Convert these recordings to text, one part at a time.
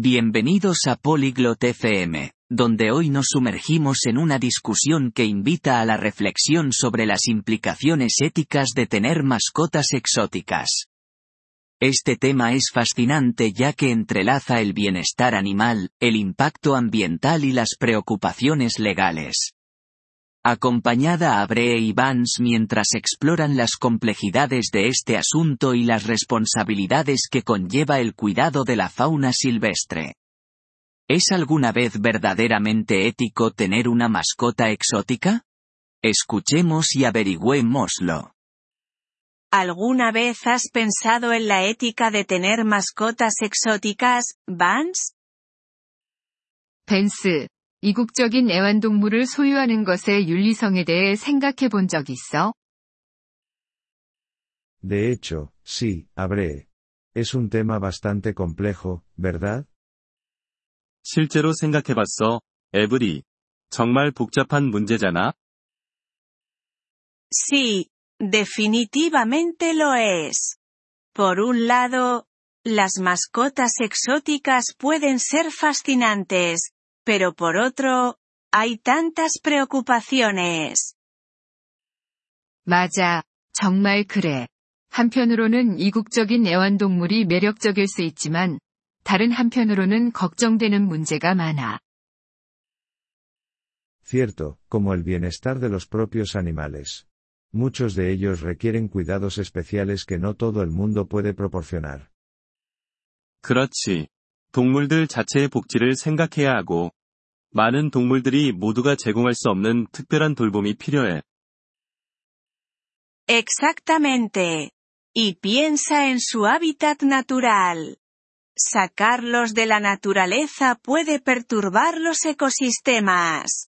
Bienvenidos a Polyglot FM, donde hoy nos sumergimos en una discusión que invita a la reflexión sobre las implicaciones éticas de tener mascotas exóticas. Este tema es fascinante ya que entrelaza el bienestar animal, el impacto ambiental y las preocupaciones legales. Acompañada a Bree y Vance mientras exploran las complejidades de este asunto y las responsabilidades que conlleva el cuidado de la fauna silvestre. ¿Es alguna vez verdaderamente ético tener una mascota exótica? Escuchemos y averigüémoslo. ¿Alguna vez has pensado en la ética de tener mascotas exóticas, Vance? 벤스, 이국적인 애완동물을 소유하는 것의 윤리성에 대해 생각해 본 적 있어? De hecho, sí, habré. Es un tema bastante complejo, ¿verdad? 실제로 생각해봤어, 에브리. 정말 복잡한 문제잖아? Sí, definitivamente lo es. Por un lado, las mascotas exóticas pueden ser fascinantes, pero por otro, hay tantas preocupaciones. 맞아, 정말 그래. 한편으로는 이국적인 애완동물이 매력적일 수 있지만, 다른 한편으로는 걱정되는 문제가 많아. Cierto, como el bienestar de los propios animales. Muchos de ellos requieren cuidados especiales que no todo el mundo puede proporcionar. 그렇지. 동물들 자체의 복지를 생각해야 하고, 많은 동물들이 모두가 제공할 수 없는 특별한 돌봄이 필요해. Exactamente. Y piensa en su hábitat natural. Sacarlos de la naturaleza puede perturbar los ecosistemas.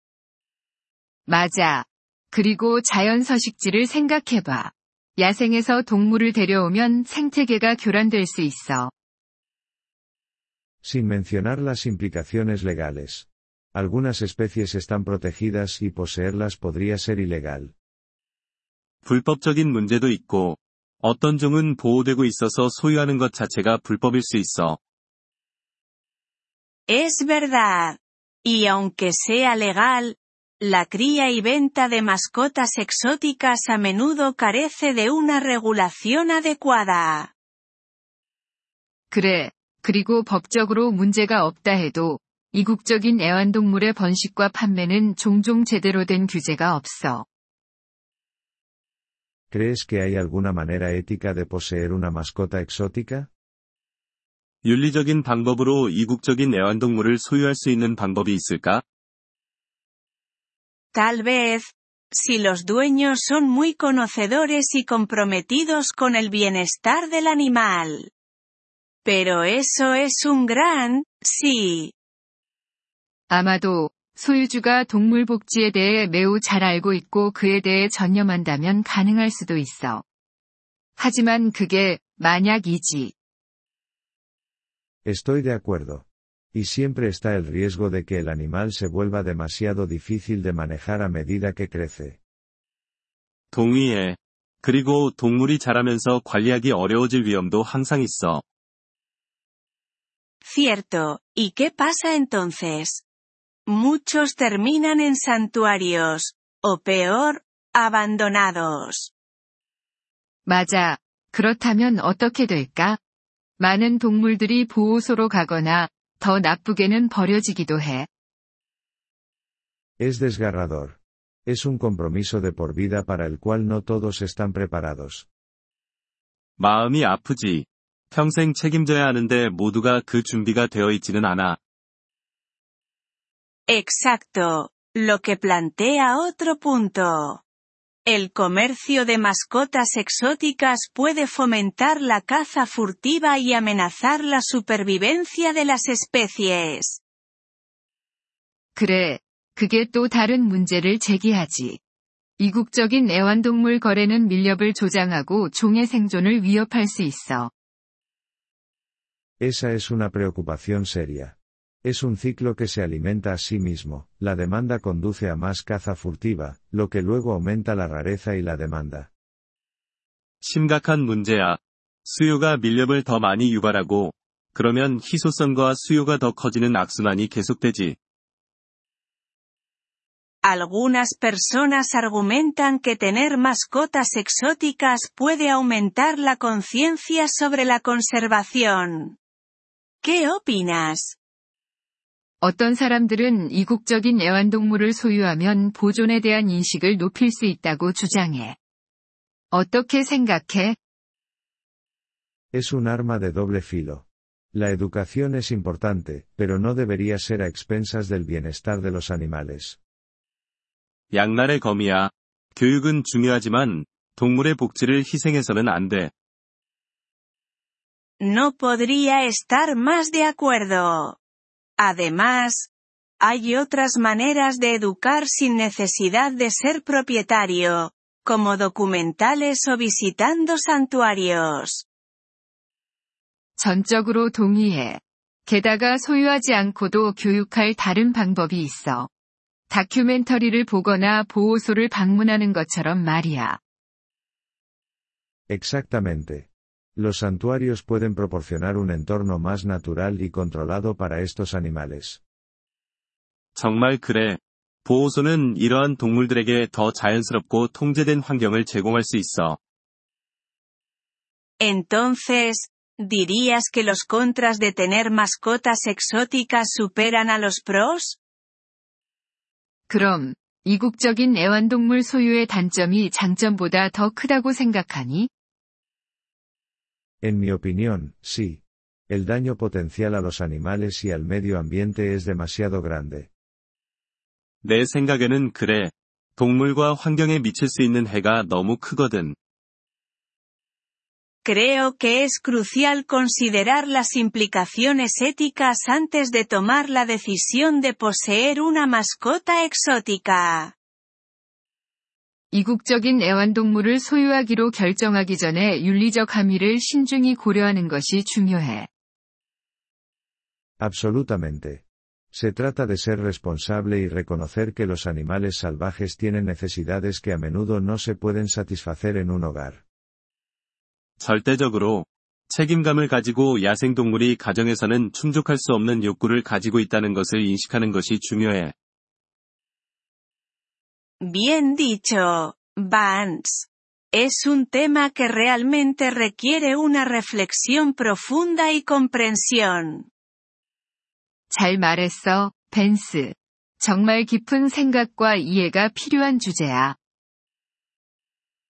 맞아. 그리고 자연 서식지를 생각해봐. 야생에서 동물을 데려오면 생태계가 교란될 수 있어. Sin mencionar las implicaciones legales. Algunas especies están protegidas y poseerlas podría ser ilegal. 불법적인 문제도 있고, 어떤 종은 보호되고 있어서 소유하는 것 자체가 불법일 수 있어. Es verdad. Y aunque sea legal, la cría y venta de mascotas exóticas a menudo carece de una regulación adecuada. 그래. 그리고 법적으로 문제가 없다 해도, 이국적인 애완동물의 번식과 판매는 종종 제대로 된 규제가 없어. ¿Crees que hay alguna manera ética de poseer una mascota exótica? 윤리적인 방법으로 이국적인 애완동물을 소유할 수 있는 방법이 있을까? Tal vez, si los dueños son muy conocedores y comprometidos con el bienestar del animal. Pero eso es un gran, sí. 아마도, 소유주가 동물 복지에 대해 매우 잘 알고 있고 그에 대해 전념한다면 가능할 수도 있어. 하지만 그게, 만약이지. Estoy de acuerdo. Y siempre está el riesgo de que el animal se vuelva demasiado difícil de manejar a medida que crece. 동의해. 그리고 동물이 자라면서 관리하기 어려워질 위험도 항상 있어. Cierto, ¿y qué pasa entonces? Muchos terminan en santuarios, o peor, abandonados. 맞아. 그렇다면 어떻게 될까? 많은 동물들이 보호소로 가거나, 더 나쁘게는 버려지기도 해. Es desgarrador. Es un compromiso de por vida para el cual no todos están preparados. 마음이 아프지. 평생 책임져야 하는데 모두가 그 준비가 되어 있지는 않아. Exacto, lo que plantea otro punto. El comercio de mascotas exóticas puede fomentar la caza furtiva y amenazar la supervivencia de las especies. 그래. 그게 또 다른 문제를 제기하지. 이국적인 애완동물 거래는 밀렵을 조장하고 종의 생존을 위협할 수 있어. Esa es una preocupación seria. Es un ciclo que se alimenta a sí mismo, la demanda conduce a más caza furtiva, lo que luego aumenta la rareza y la demanda. 심각한 문제야. 수요가 밀렵을 더 많이 유발하고, 그러면 희소성과 수요가 더 커지는 악순환이 계속되지. Algunas personas argumentan que tener mascotas exóticas puede aumentar la conciencia sobre la conservación. ¿Qué opinas? 어떤 사람들은 이국적인 애완동물을 소유하면 보존에 대한 인식을 높일 수 있다고 주장해. 어떻게 생각해? Es un arma de doble filo. La educación es importante, pero no debería ser a expensas del bienestar de los animales. 양날의 검이야. 교육은 중요하지만 동물의 복지를 희생해서는 안 돼. No podría estar más de acuerdo. Además, hay otras maneras de educar sin necesidad de ser propietario, como documentales o visitando santuarios. 전적으로 동의해. 게다가 소유하지 않고도 교육할 다른 방법이 있어. 다큐멘터리를 보거나 보호소를 방문하는 것처럼 말이야. Exactamente. Los santuarios pueden proporcionar un entorno más natural y controlado para estos animales. 정말 그래. 보호소는 이러한 동물들에게 더 자연스럽고 통제된 환경을 제공할 수 있어. Entonces, ¿dirías que los contras de tener mascotas exóticas superan a los pros? 그럼, 이국적인 애완동물 소유의 단점이 장점보다 더 크다고 생각하니? En mi opinión, sí. El daño potencial a los animales y al medio ambiente es demasiado grande. 내 생각에는 그래. 동물과 환경에 미칠 수 있는 해가 너무 크거든. Creo que es crucial considerar las implicaciones éticas antes de tomar la decisión de poseer una mascota exótica. 이국적인 애완동물을 소유하기로 결정하기 전에 윤리적 함의를 신중히 고려하는 것이 중요해. Absolutamente. Se trata de ser responsable y reconocer que los animales salvajes tienen necesidades que a menudo no se pueden satisfacer en un hogar. 절대적으로 책임감을 가지고 야생동물이 가정에서는 충족할 수 없는 욕구를 가지고 있다는 것을 인식하는 것이 중요해. Bien dicho, Vance. Es un tema que realmente requiere una reflexión profunda y comprensión. 잘 말했어, 벤스. 정말 깊은 생각과 이해가 필요한 주제야.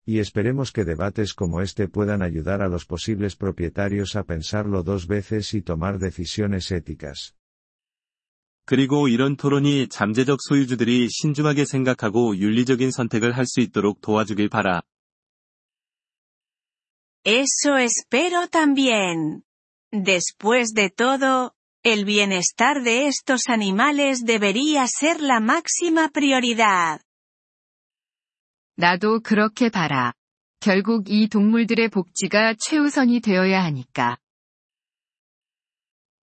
Y esperemos que debates como este puedan ayudar a los posibles propietarios a pensarlo dos veces y tomar decisiones éticas. 그리고 이런 토론이 잠재적 소유주들이 신중하게 생각하고 윤리적인 선택을 할 수 있도록 도와주길 바라. Eso espero también. Después de todo, el bienestar de estos animales debería ser la máxima prioridad. 나도 그렇게 봐라. 결국 이 동물들의 복지가 최우선이 되어야 하니까.